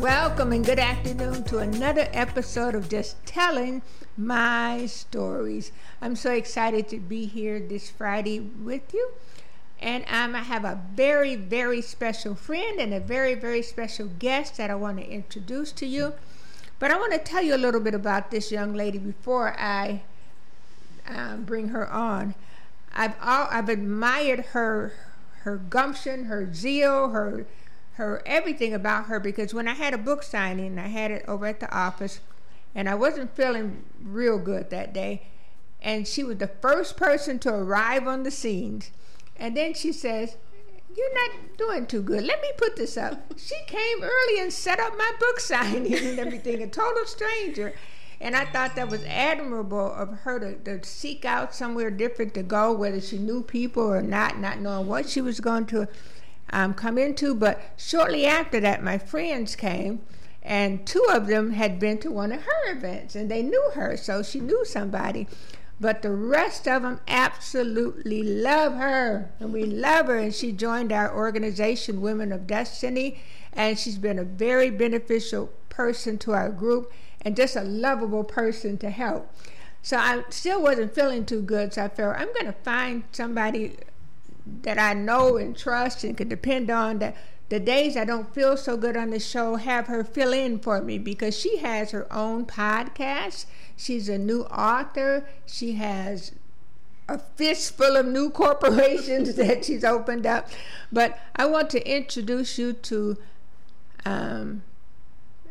Welcome and good afternoon to another episode of Just Telling My Stories. I'm so excited to be here this Friday with you. And um, I have a very, very special friend and a very, very special guest that I want to introduce to you. But I want to tell you a little bit about this young lady before I um, bring her on. I've all, I've admired her her gumption, her zeal, her her everything about her because when I had a book signing, I had it over at the office, and I wasn't feeling real good that day, and she was the first person to arrive on the scenes, and then she says, "You're not doing too good. Let me put this up." she came early and set up my book signing and everything, a total stranger. And I thought that was admirable of her to, to seek out somewhere different to go, whether she knew people or not, not knowing what she was going to um, come into. But shortly after that, my friends came, and two of them had been to one of her events, and they knew her, so she knew somebody. But the rest of them absolutely love her, and we love her. And she joined our organization, Women of Destiny, and she's been a very beneficial person to our group and just a lovable person to help. So I still wasn't feeling too good, so I felt I'm going to find somebody that I know and trust and can depend on that the days I don't feel so good on the show, have her fill in for me because she has her own podcast. She's a new author. She has a fistful of new corporations that she's opened up. But I want to introduce you to, um,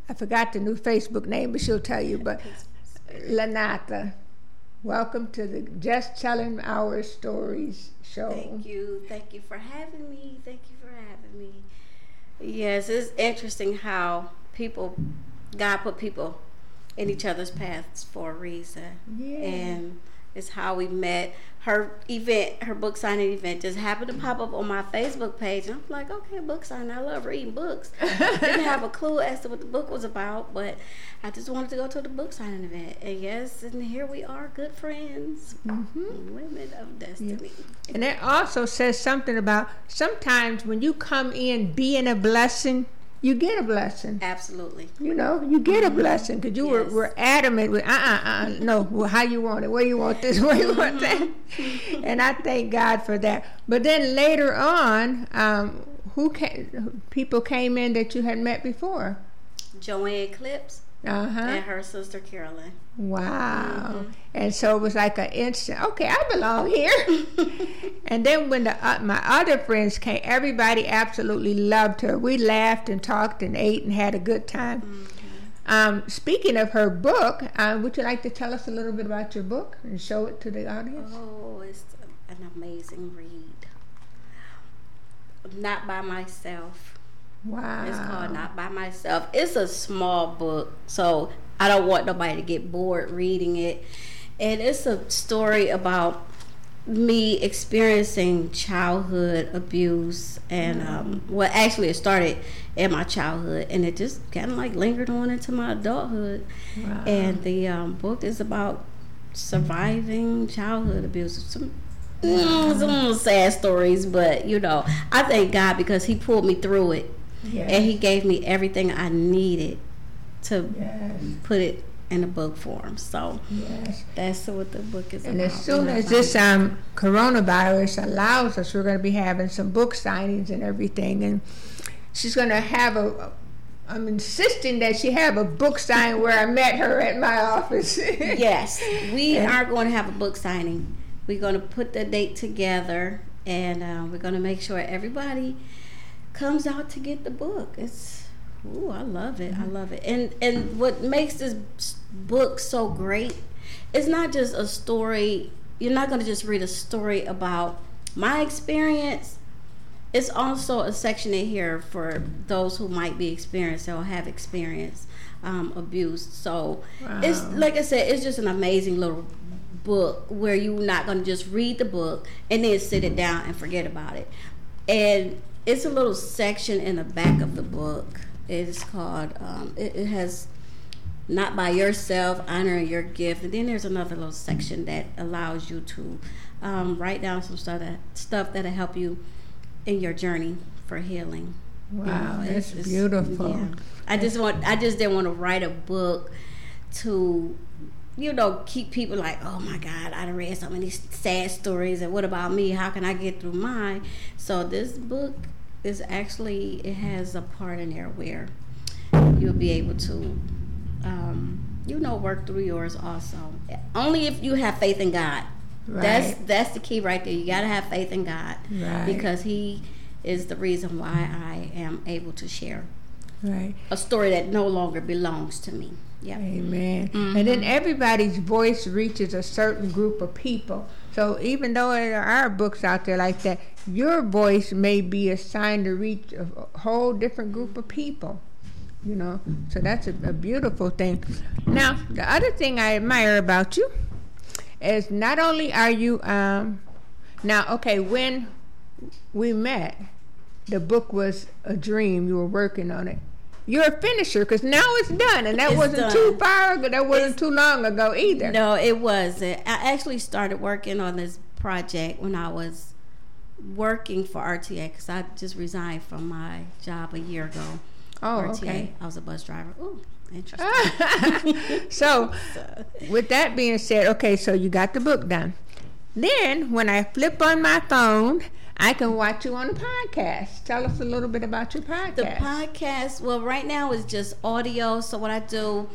I forgot the new Facebook name, but she'll tell you. But Lanata, welcome to the Just Telling Our Stories show. Thank you. Thank you for having me. Thank you for having me. Yes, it's interesting how people, God put people in each other's paths for a reason. Yeah. And it's how we met. Her event, her book signing event, just happened to pop up on my Facebook page, and I'm like, okay, book signing. I love reading books. Didn't have a clue as to what the book was about, but I just wanted to go to the book signing event, and yes, and here we are, good friends, mm-hmm. women of destiny. Yeah. And it also says something about sometimes when you come in being a blessing you get a blessing. Absolutely. You know, you get a blessing because you yes. were, were adamant with, uh uh uh, no, well, how you want it, where you want this, where you want that. and I thank God for that. But then later on, um, who came, people came in that you had met before? Joanne Clips uh-huh. and her sister Carolyn. Wow. Mm-hmm. And so it was like an instant, okay, I belong here. and then when the uh, my other friends came, everybody absolutely loved her. We laughed and talked and ate and had a good time. Mm-hmm. Um, speaking of her book, uh, would you like to tell us a little bit about your book and show it to the audience? Oh, it's an amazing read. Not by myself. Wow. It's called Not By Myself. It's a small book, so I don't want nobody to get bored reading it. And it's a story about me experiencing childhood abuse and um, well actually it started in my childhood and it just kind of like lingered on into my adulthood wow. and the um, book is about surviving childhood abuse some mm, some sad stories but you know i thank god because he pulled me through it yes. and he gave me everything I needed to yes. put it in a book form. So yes. that's what the book is and about. as soon as this um, coronavirus allows us, we're going to be having some book signings and everything. And she's going to have a, I'm insisting that she have a book signing where I met her at my office. yes, we and, are going to have a book signing. We're going to put the date together and uh, we're going to make sure everybody comes out to get the book. It's ooh, I love it. Mm-hmm. I love it. And and what makes this book so great is not just a story. You're not going to just read a story about my experience. It's also a section in here for those who might be experienced or have experienced um, abuse. So wow. it's like I said, it's just an amazing little book where you're not going to just read the book and then sit it down and forget about it. And it's a little section in the back of the book. It's called. Um, it, it, has not by yourself, honoring your gift, and then there's another little section that allows you to um, write down some stuff that stuff that'll help you in your journey for healing. Wow, You know, that's it's- beautiful. yeah. I just want. I just didn't want to write a book to, you know, keep people like, oh my God, I read so many sad stories, and what about me? How can I get through mine? So this book is actually it has a part in there where you'll be able to, um, you know, work through yours also. Only if you have faith in God. That's Right. that's the key right there. You gotta have faith in God Right. because He is the reason why I am able to share Right. a story that no longer belongs to me. Yeah. Amen. Mm-hmm. And then everybody's voice reaches a certain group of people. So even though there are books out there like that, your voice may be assigned to reach a whole different group of people. You know, so that's a, a beautiful thing. Now, the other thing I admire about you is not only are you um now okay when we met the book was a dream you were working on it you're a finisher because now it's done and that It's wasn't done. too far ago that wasn't It's- too long ago either No, it wasn't. I actually started working on this project when I was working for RTA because I just resigned from my job a year ago. oh RTA. okay I was a bus driver. Ooh, interesting. so with that being said okay so you got the book done then when i flip on my phone i can watch you on the podcast tell us a little bit about your podcast The podcast, well, right now is just audio. So what I do,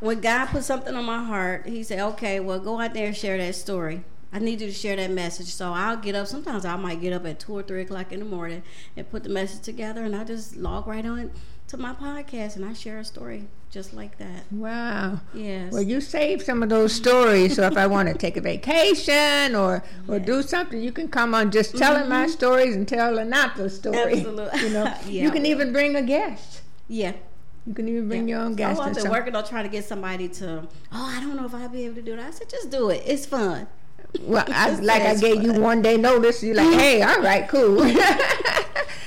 when God puts something on my heart, He say, "Okay, well, go out there and share that story. I need you to share that message." So I'll get up. Sometimes I might get up at two or three o'clock in the morning and put the message together, and I just log right on to my podcast and I share a story just like that. wow Yes. Well, you save some of those stories, so if I want to take a vacation or or do something, you can come on just telling my stories and tell Anata story. Mm-hmm. Absolutely. You know, Yeah. you can even bring a guest. yeah. You can even bring your own So guest. I've and been so- working on trying to get somebody to. Oh, I don't know if I'll be able to do that. I said, just do it. It's fun. Well, I, like I gave you one day notice, you're like, hey, all right, cool.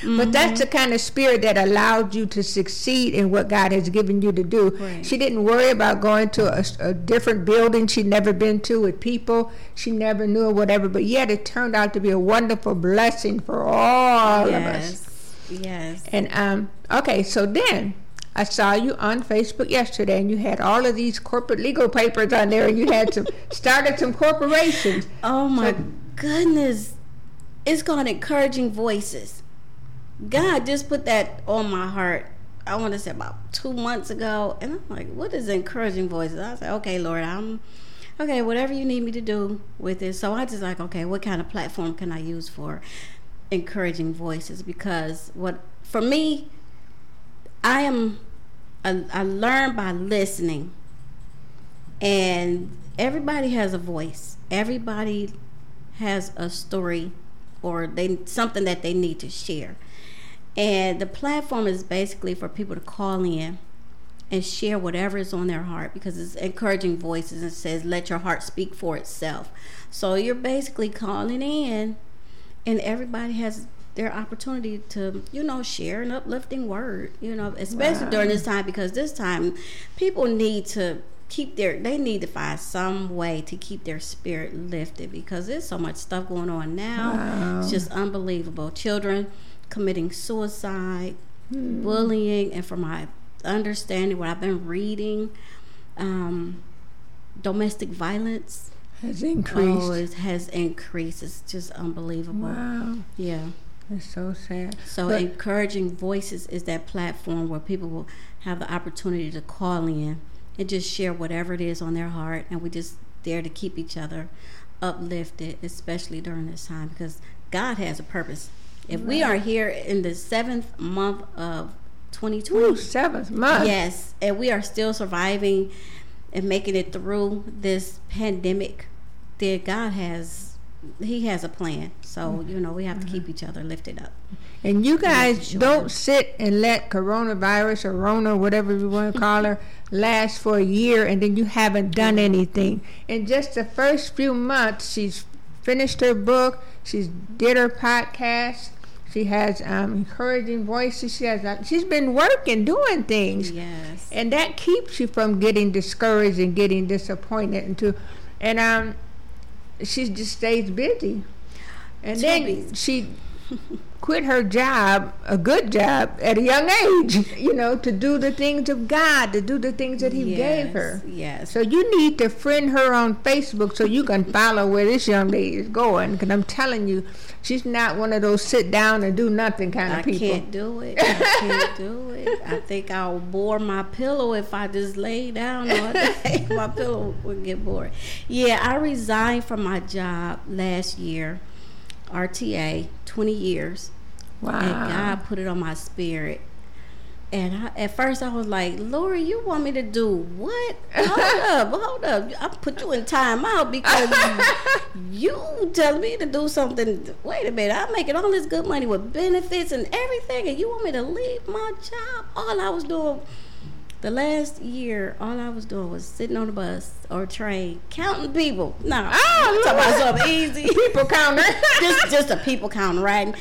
But that's the kind of spirit that allowed you to succeed in what God has given you to do. Right. She didn't worry about going to a, a different building she'd never been to with people she never knew or whatever, but yet it turned out to be a wonderful blessing for all of us. yes. Yes. And um, okay, so then I saw you on Facebook yesterday, and you had all of these corporate legal papers on there, and you had some started some corporations. Oh my So- goodness. It's called Encouraging Voices. God just put that on my heart. I want to say about two months ago. And I'm like, what is encouraging voices? I said, okay, Lord, I'm okay, whatever you need me to do with it. So I just like, okay, what kind of platform can I use for encouraging voices? Because what for me, I am I, I learn by listening. And everybody has a voice. Everybody has a story or they something that they need to share. And the platform is basically for people to call in and share whatever is on their heart because it's encouraging voices and says let your heart speak for itself. So you're basically calling in and everybody has their opportunity to, you know, share an uplifting word, you know, especially Wow. during this time because this time people need to keep their they need to find some way to keep their spirit lifted because there's so much stuff going on now. Wow. It's just unbelievable. Children committing suicide, bullying, and from my understanding, what I've been reading, um, domestic violence. Has increased. Oh, it has increased. It's just unbelievable. wow, Yeah. It's so sad. So But- encouraging voices is that platform where people will have the opportunity to call in and just share whatever it is on their heart, and we just there to keep each other uplifted, especially during this time, because God has a purpose. If we are here in the seventh month of 2020, Ooh, seventh month. Yes, and we are still surviving and making it through this pandemic. That God has, He has a plan. So mm-hmm. you know we have to keep mm-hmm. each other lifted up. And you guys sure. don't sit and let coronavirus or Rona, whatever you want to call her, last for a year and then you haven't done anything. In just the first few months, she's finished her book, she's did her podcast, she has um, encouraging voices, she has uh, she's been working, doing things. Yes. and that keeps you from getting discouraged and getting disappointed and to and um she just stays busy and Too then busy. she quit her job, a good job, at a young age, you know, to do the things of God, to do the things that He yes, gave her. Yes. So you need to friend her on Facebook so you can follow where this young lady is going. Because I'm telling you, she's not one of those sit down and do nothing kind of I people. I can't do it. I can't do it. I think I'll bore my pillow if I just lay down all day. my pillow would get bored. Yeah, I resigned from my job last year, RTA, 20 years. Wow. And God put it on my spirit. And I, at first I was like, Lori, you want me to do what? Hold up, hold up. I put you in timeout because you tell me to do something. Wait a minute, I'm making all this good money with benefits and everything, and you want me to leave my job? All I was doing the last year, all I was doing was sitting on a bus or train counting people. No, Oh, ah, talking about something easy. people counter. just just a people count, right?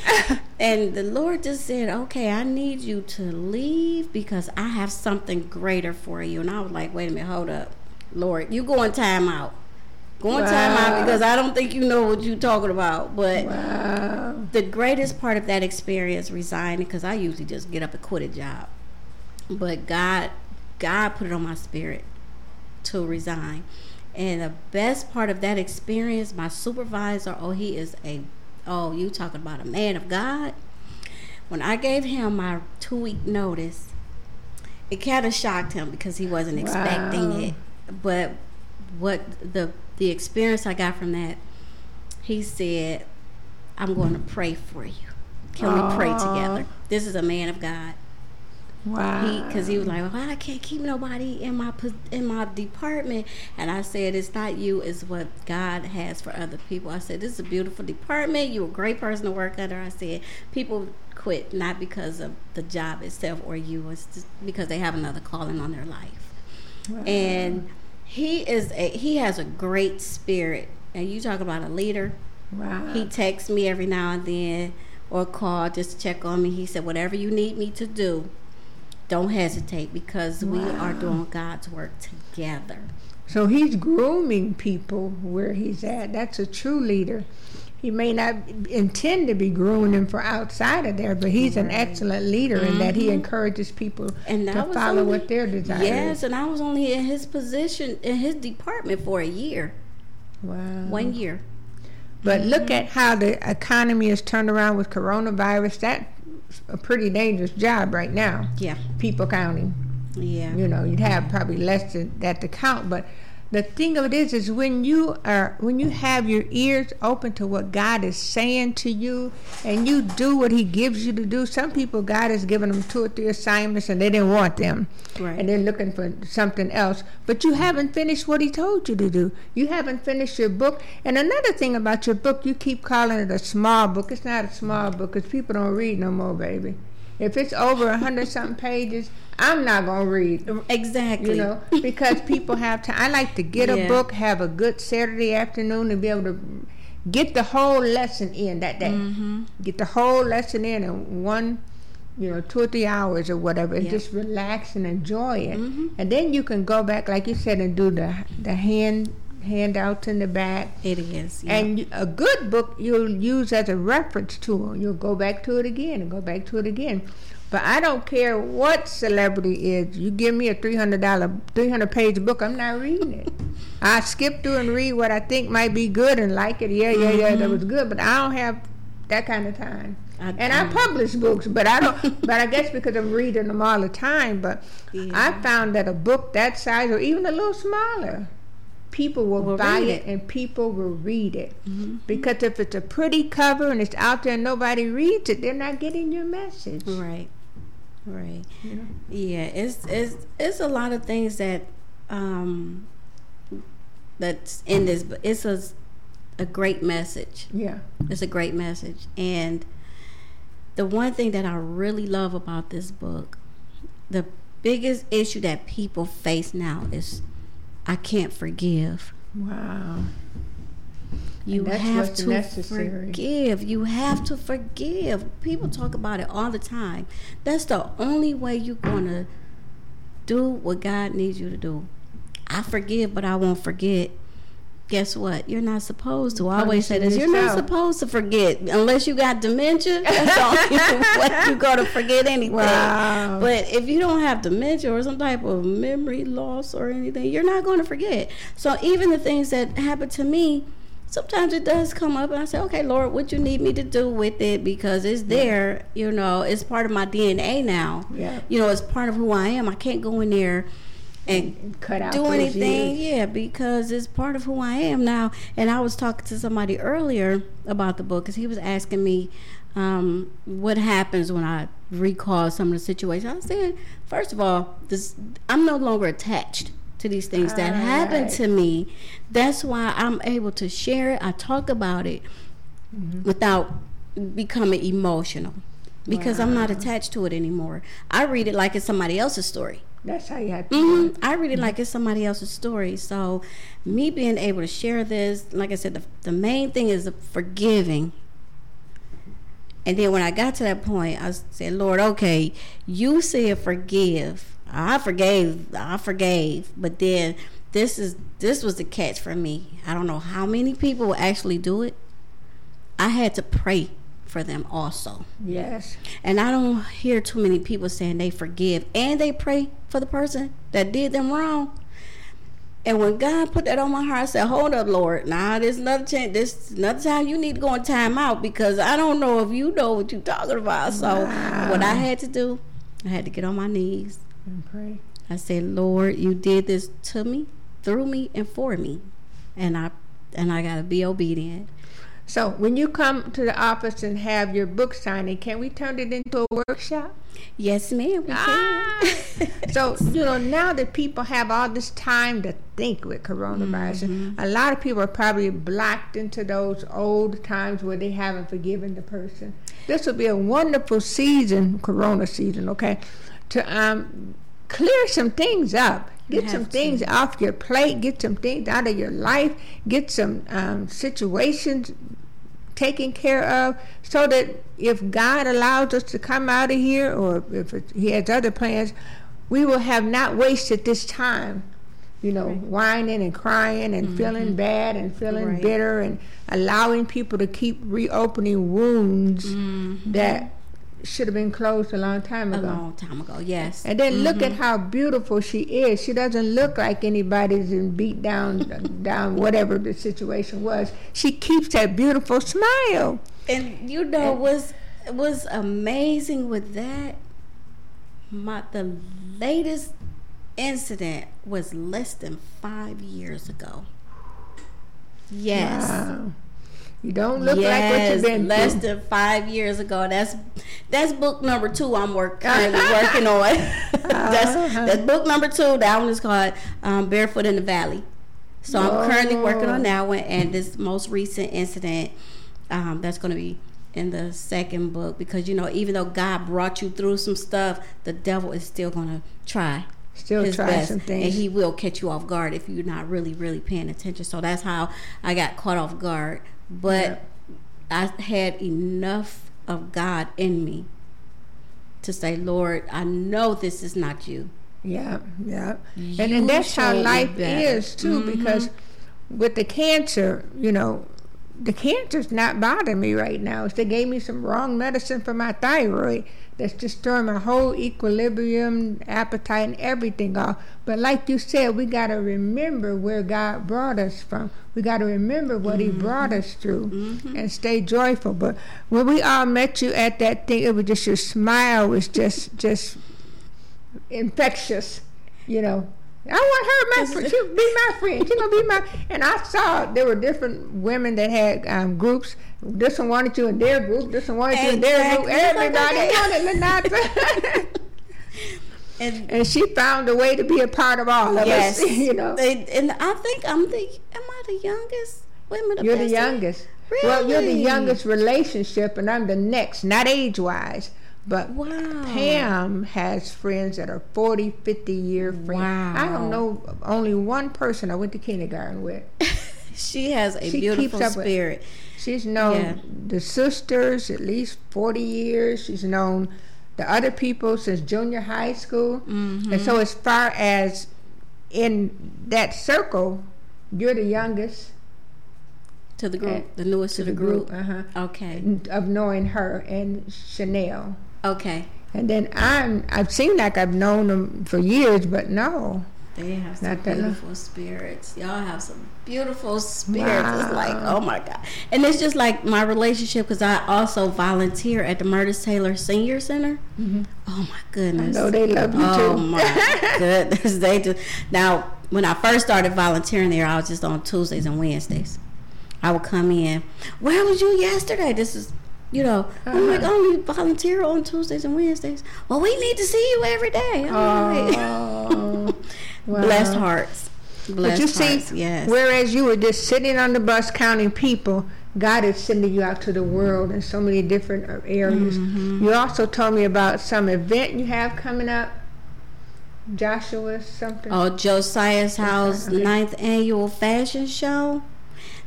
And the Lord just said, "Okay, I need you to leave because I have something greater for you." And I was like, "Wait a minute, hold up, Lord, you going time out." Going time out because I don't think you know what you're talking about. But wow. the greatest part of that experience resigning because I usually just get up and quit a job. But God God put it on my spirit to resign. And the best part of that experience, my supervisor, oh he is a oh, you talking about a man of God. When I gave him my two week notice, it kind of shocked him because he wasn't expecting Wow. it. But what the the experience I got from that, he said, "I'm going to pray for you. Can we pray together?" This is a man of God. Wow. Because he was like, well, I can't keep nobody in my in my department, and I said, it's not you, it's what God has for other people. I said, this is a beautiful department. You're a great person to work under. I said, people quit not because of the job itself or you, it's just because they have another calling on their life. Wow. And he is a he has a great spirit. And you talk about a leader. wow. He texts me every now and then or call just to check on me. He said, whatever you need me to do, don't hesitate because we are doing God's work together. So he's grooming people where he's at. That's a true leader. He may not intend to be grooming them for outside of there, but he's an excellent leader in that he Mhm. encourages people And to follow only- what their desire Yes, is. and I was only in his position in his department for a year, Wow. one year. But Mm-hmm. look at how the economy has turned around with coronavirus. That's a pretty dangerous job right now. Yeah, People counting. yeah, you know you'd have probably less than that to count but the thing of it is is when you are when you have your ears open to what god is saying to you and you do what he gives you to do some people god has given them two or three assignments and they didn't want them. Right. and they're looking for something else. But you haven't finished what he told you to do. You haven't finished your book. And another thing about your book you keep calling it a small book. It's not a small book because people don't read no more baby if it's over a hundred something pages i'm not gonna read exactly. you know because people have time i like to get a book have a good saturday afternoon and be able to get the whole lesson in that day hmm get the whole lesson in in one you know two or three hours or whatever and Yeah. just relax and enjoy it Mhm. and then you can go back like you said and do the the hand handouts in the back It is. Yeah. and a good book you'll use as a reference tool. You'll go back to it again and go back to it again. But I don't care what celebrity is. You give me a three hundred dollar, three hundred page book, I'm not reading it. I skip through and read what I think might be good and like it. Yeah, yeah, yeah, that was mm-hmm. good. But I don't have that kind of time. I- and I I- publish books, but I don't. but I guess because I'm reading them all the time. But Yeah. I found that a book that size, or even a little smaller, people will, Will buy it it. and people will read it. Mhm. Because if it's a pretty cover and it's out there and nobody reads it, they're not getting your message. Right. Right. Know? Yeah, it's it's it's a lot of things that um that's in this but it's a a great message. Yeah. It's a great message. And the one thing that I really love about this book, the biggest issue that people face now is I can't forgive. Wow. You have to necessary. forgive. You have to forgive. People talk about it all the time. That's the only way you're going to do what God needs you to do. I forgive, but I won't forget. Guess what? You're not supposed to. I always say this. You're not supposed to forget unless you got dementia. That's only you're going to forget anything. Wow. But if you don't have dementia or some type of memory loss or anything, you're not going to forget. So even the things that happen to me, sometimes it does come up and I say, okay, Lord, what you need me to do with it because it's there, you know, it's part of my DNA now. Yeah. You know, it's part of who I am. I can't go in there and cut out do anything. Years. Yeah, because it's part of who I am now. And I was talking to somebody earlier about the book because he was asking me um, what happens when I recall some of the situations. I said, first of all, this I'm no longer attached to these things that right. happened to me. That's why I'm able to share it. I talk about it mm-hmm. without becoming emotional because wow. I'm not attached to it anymore. I read it like it's somebody else's story. That's how you have to. Mm-hmm. I read it like it's somebody else's story. So, me being able to share this, like I said, the, the main thing is the forgiving. And then when I got to that point, I said, Lord, okay, you said forgive. I forgave. I forgave. But then this is this was the catch for me. I don't know how many people will actually do it. I had to pray for them also. Yes. And I don't hear too many people saying they forgive and they pray for the person that did them wrong. And when God put that on my heart, I said, Hold up, Lord. Now, there's another chance. This another time you need to go and time out because I don't know if you know what you're talking about. So, wow. what I had to do, I had to get on my knees and pray. I said, Lord, you did this to me, through me, and for me. And I and I gotta be obedient. So when you come to the office and have your book signing, can we turn it into a workshop? Yes, ma'am. We ah. can. so you know now that people have all this time to think with coronavirus, mm-hmm. a lot of people are probably blocked into those old times where they haven't forgiven the person. This will be a wonderful season, Corona season. Okay, to um, clear some things up. Get some things off your plate. Get some things out of your life. Get some um, situations taken care of so that if God allows us to come out of here or if it, He has other plans, we will have not wasted this time, you know, right. whining and crying and mm-hmm. feeling bad and feeling right. bitter and allowing people to keep reopening wounds mm-hmm. that should have been closed a long time ago. A long time ago, yes. And then mm-hmm. look at mm-hmm. how beautiful she is. She doesn't look like anybody's been beat down, down whatever the situation was. She keeps that beautiful smile. And you know and, was was amazing with that. My the latest incident was less than five years ago. Yes. Wow. You don't look yes, like what you've been less through. than five years ago. That's that's book number two. I'm work, currently working on. that's uh-huh. that's book number two. That one is called um, Barefoot in the Valley. So Whoa. I'm currently working on that one, and this most recent incident um, that's going to be in the second book because you know even though God brought you through some stuff, the devil is still going to try still try best, some things. and he will catch you off guard if you're not really really paying attention. So that's how I got caught off guard but yeah. I had enough of God in me to say, Lord, I know this is not you. Yeah, yeah. You and, and that's how life is too, mm-hmm. because with the cancer, you know, the cancer's not bothering me right now. They gave me some wrong medicine for my thyroid that's destroying my whole equilibrium, appetite, and everything off. But like you said, we got to remember where God brought us from. We got to remember what mm-hmm. He brought us through mm-hmm. and stay joyful. But when we all met you at that thing, it was just your smile was just just infectious, you know. I want her my friend. She be my friend. She gonna be my. And I saw there were different women that had um, groups this one wanted you in their group. This one wanted you in their group. Everybody wanted Lanata. and, and she found a way to be a part of all of yes. us. You know. and I think I'm the. Am I the youngest? Women. You're the youngest. Really? Well, you're the youngest relationship, and I'm the next, not age wise. But wow. Pam has friends that are 40, 50 year friends. Wow. I don't know only one person I went to kindergarten with. she has a she beautiful spirit. With, She's known yeah. the sisters at least 40 years. She's known the other people since junior high school. Mm-hmm. And so, as far as in that circle, you're the youngest. To the group, the newest to, to the, group. Uh-huh. Okay. Of knowing her and Chanel. Okay. And then I'm I've seen like I've known them for years, but no. They have some beautiful spirits. Y'all have some beautiful spirits. It's like, oh my God. And it's just like my relationship because I also volunteer at the Murtis Taylor Senior Center. Mhm. Oh my I goodness. know they love you Oh too. Oh my goodness. They just now when I first started volunteering there, I was just on Tuesdays and Wednesdays. I would come in. Where was you yesterday? This is you know, I'm like, I only volunteer on Tuesdays and Wednesdays. Well, we need to see you every day. Like, Oh, wow. Blessed hearts. Blessed But you see. Yes. whereas you were just sitting on the bus counting people, God is sending you out to the world in so many different areas. Mm-hmm. You also told me about some event you have coming up. Joshua something. Oh, Josiah's House Okay. ninth annual fashion show.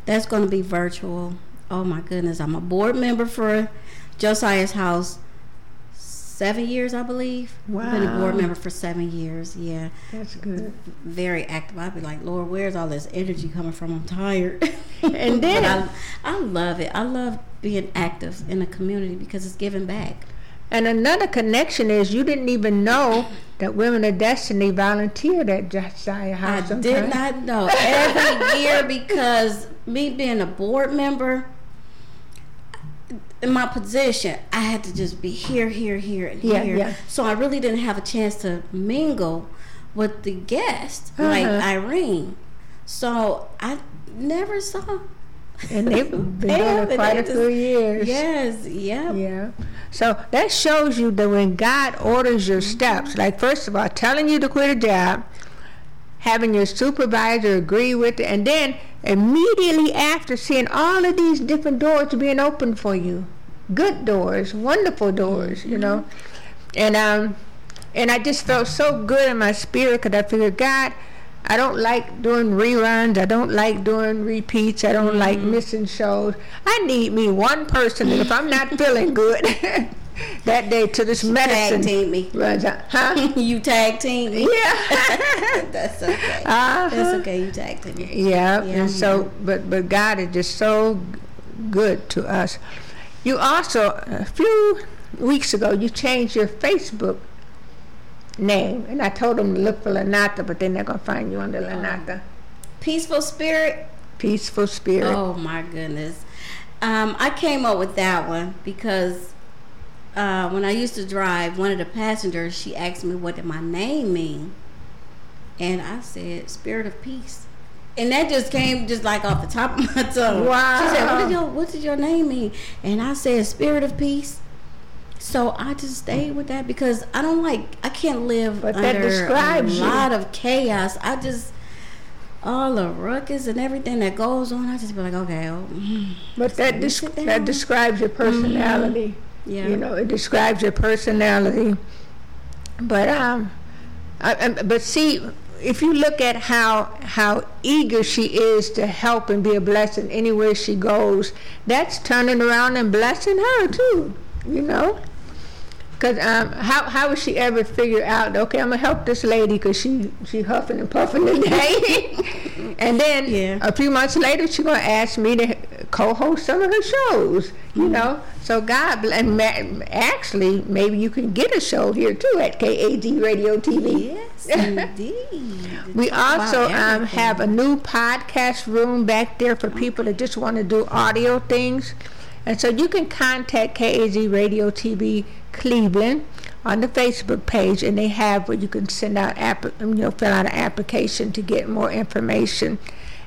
That's going to be virtual. Oh my goodness! I'm a board member for Josiah's House. Seven years, I believe. I've been a board member for seven years. Yeah, That's good. very active. I'd be like, Lord, where's all this energy coming from? I'm tired. And then- I, I love it. I love being active in the community because it's giving back. And another connection is you didn't even know that Women of Destiny volunteered at Josiah House. I did not know every year because me being a board member in my position, I had to just be here, here, here, and Yeah, here. yeah. So I really didn't have a chance to mingle with the guests like Uh-huh. Irene. So I never saw. And they've been doing it quite a just- few years. Yes, yeah. Yeah. So that shows you that when God orders your steps, like first of all, telling you to quit a job, having your supervisor agree with it, and then immediately after seeing all of these different doors being opened for you, good doors, wonderful doors, you know, and um, and I just felt so good in my spirit because I figured, God, I don't like doing reruns. I don't like doing repeats. I don't like missing shows. I need me one person, if I'm not feeling good that day to this Tag medicine team me. huh? you tag team me. Yeah. That's okay. Uh-huh. That's okay. You tag team me. Yeah, Yeah, and so, but but God is just so good to us. You also a few weeks ago you changed your Facebook name, and I told them to look for Lanata, but they're not gonna find you under Lanata. Peaceful spirit. Peaceful spirit. Oh my goodness. Um, I came up with that one because uh, when I used to drive, one of the passengers she asked me what did my name mean, and I said "Spirit of Peace," and that just came just like off the top of my tongue. Wow! She said, "What did your What did your name mean?" And I said "Spirit of Peace." So I just stayed with that because I don't like I can't live But that under describes a you. lot of chaos. I just all the ruckus and everything that goes on. I just be like, okay, oh, mm, But that Let me desc- sit that describes your personality. Yeah. You know, it describes your personality. But um, I, I, but see, if you look at how how eager she is to help and be a blessing anywhere she goes, that's turning around and blessing her too. You know. Cause um, how how would she ever figure out? Okay, I'm gonna help this lady because she she huffing and puffing today, and then Yeah. a few months later she's gonna ask me to co-host some of her shows. You know, so God and ma- actually maybe you can get a show here too at KAZ Radio TV. Yes, indeed. We also um, have a new podcast room back there for people that just want to do audio things. And so you can contact KAZ Radio TV Cleveland on the Facebook page, and they have where you can send out, app- you know, fill out an application to get more information.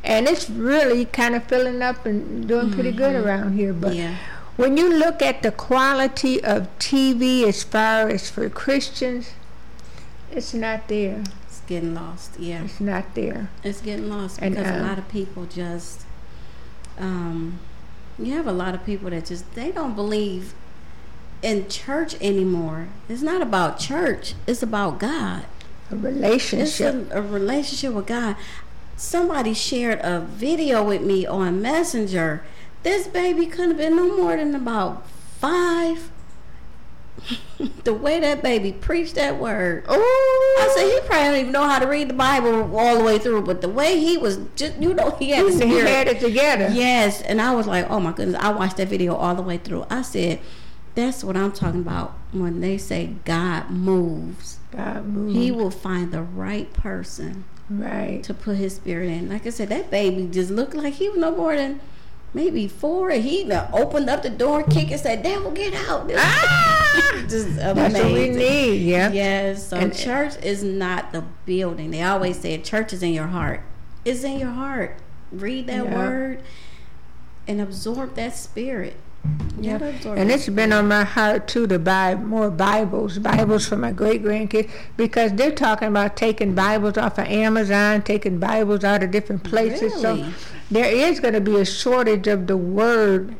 And it's really kind of filling up and doing pretty good around here. But Yeah. when you look at the quality of TV as far as for Christians, it's not there. It's getting lost. Yeah, It's not there. it's getting lost And, because a uh, lot of people just, um, you have a lot of people that just they don't believe in church anymore. It's not about church. It's about God. A It's relationship. a, a relationship with God. Somebody shared a video with me on Messenger. This baby couldn't have been no more than about five. the way that baby preached that word. Oh, I said he probably don't even know how to read the Bible all the way through, but the way he was just you know he had he had it together. Yes, and I was like, oh my goodness, I watched that video all the way through. I said, that's what I'm talking about when they say God moves. God moves. He will find the right person right. to put his spirit in. Like I said, that baby just looked like he was no more than maybe four. And he opened up the door, kicked, and said, "Devil, get out!" Ah! just amazing. That's what we need. Yeah. Yes. So And- church is not the building. They always say church is in your heart. It's in your heart. Read that Yeah. word and absorb that spirit. Yeah. And it. it's been on my heart too to buy more Bibles, Bibles for my great grandkids, because they're talking about taking Bibles off of Amazon, taking Bibles out of different places. So there is going to be a shortage of the Word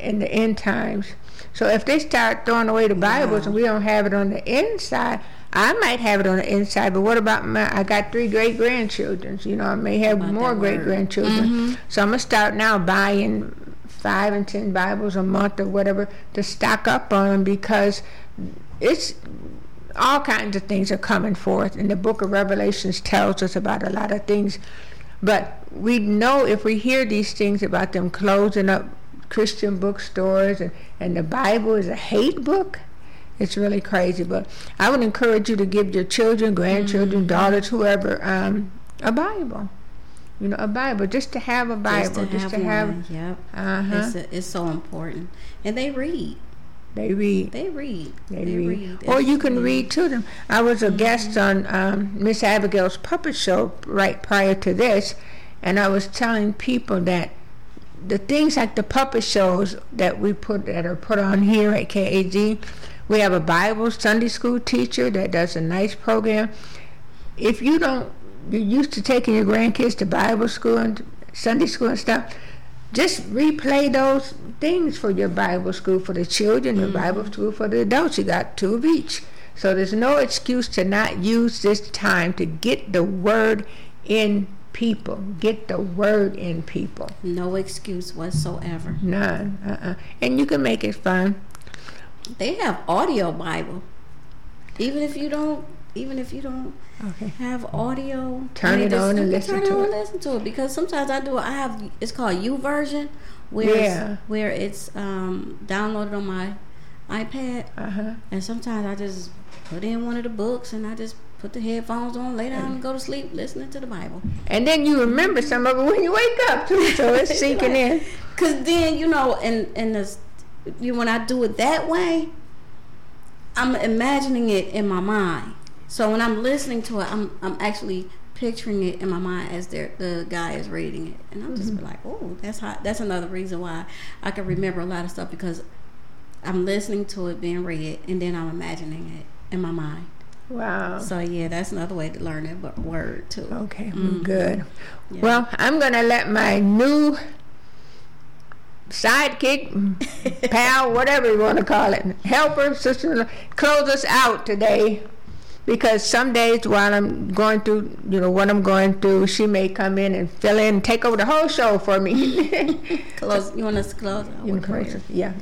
in the end times. So if they start throwing away the Bibles Wow. and we don't have it on the inside, I might have it on the inside, but what about my? I got three great grandchildren. You know, I may have more great grandchildren. Mhm. So I'm gonna start now buying five and ten Bibles a month or whatever to stock up on them because it's all kinds of things are coming forth, and the Book of Revelations tells us about a lot of things. But we know if we hear these things about them closing up Christian bookstores and, and the Bible is a hate book, it's really crazy. But I would encourage you to give your children, grandchildren, daughters, whoever, um, a Bible. You know, a Bible, just to have a Bible, just to have one. Yep. uh-huh. It's, it's so important. And they read. they read. They read. They, They, read. read. Or you can read to them. I was a guest on um, Miss Abigail's puppet show right prior to this, and I was telling people that the things like the puppet shows that we put that are put on here at KAZ, we have a Bible Sunday school teacher that does a nice program. If you don't, you're used to taking your grandkids to Bible school and Sunday school and stuff. Just replay those things for your Bible school for the children, your mm-hmm. Bible school for the adults. You got two of each. So there's no excuse to not use this time to get the word in people. Get the word in people. No excuse whatsoever. None. Uh-uh. And you can make it fun. They have audio Bible. Even if you don't, even if you don't Okay. have audio, Turn it on and listen turn to it on and listen to it because sometimes I do. I have it's called YouVersion, where Yeah. it's, where it's um, downloaded on my iPad, Uh-huh. and sometimes I just put in one of the books and I just put the headphones on, lay down, and go to sleep listening to the Bible. And then you remember some of it when you wake up too, so it's sinking in. Cause then you know, and and you when I do it that way, I'm imagining it in my mind. So when I'm listening to it, I'm I'm actually picturing it in my mind as the the guy is reading it, and I'm just be like, oh, that's how. That's another reason why I can remember a lot of stuff because I'm listening to it being read, and then I'm imagining it in my mind. Wow. So yeah, that's another way to learn that wo- word too. Okay, Mhm. good. Yeah. Well, I'm going to let my new sidekick, pal, whatever you want to call it, helper, sister, close us out today. Because some days while I'm going through, you know, what I'm going through, she may come in and fill in and take over the whole show for me. Close. You want us to close out with prayer? yeah.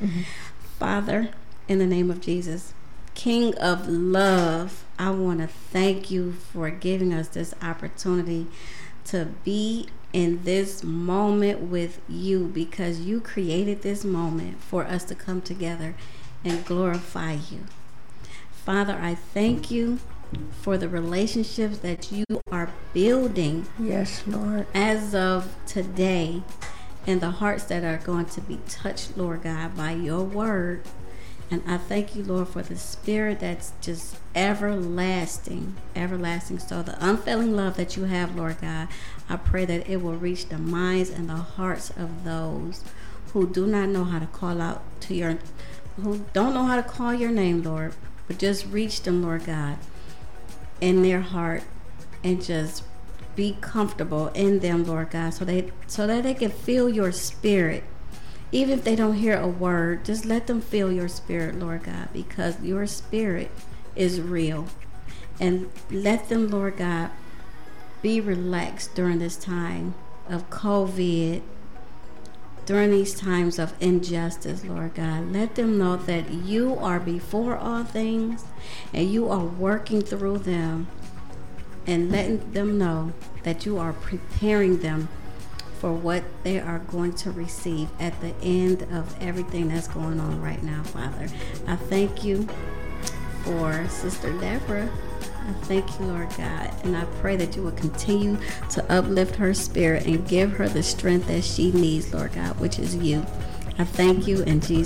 Father, in the name of Jesus, King of love, I want to thank you for giving us this opportunity to be in this moment with you because you created this moment for us to come together and glorify you. Father, I thank you for the relationships that you are building Yes, Lord. as of today and the hearts that are going to be touched, Lord God, by your word. And I thank you, Lord, for the spirit that's just everlasting, everlasting. So the unfailing love that you have, Lord God, I pray that it will reach the minds and the hearts of those who do not know how to call out to your, who don't know how to call your name, Lord, just reach them, Lord God, in their heart and just be comfortable in them, Lord God, so they so that they can feel your spirit. Even if they don't hear a word, just let them feel your spirit, Lord God, because your spirit is real. And let them, Lord God, be relaxed during this time of COVID during these times of injustice, Lord God. Let them know that you are before all things and you are working through them and letting them know that you are preparing them for what they are going to receive at the end of everything that's going on right now, Father. I thank you for Sister Deborah. I thank you, Lord God, and I pray that you will continue to uplift her spirit and give her the strength that she needs, Lord God, which is you. I thank you in Jesus.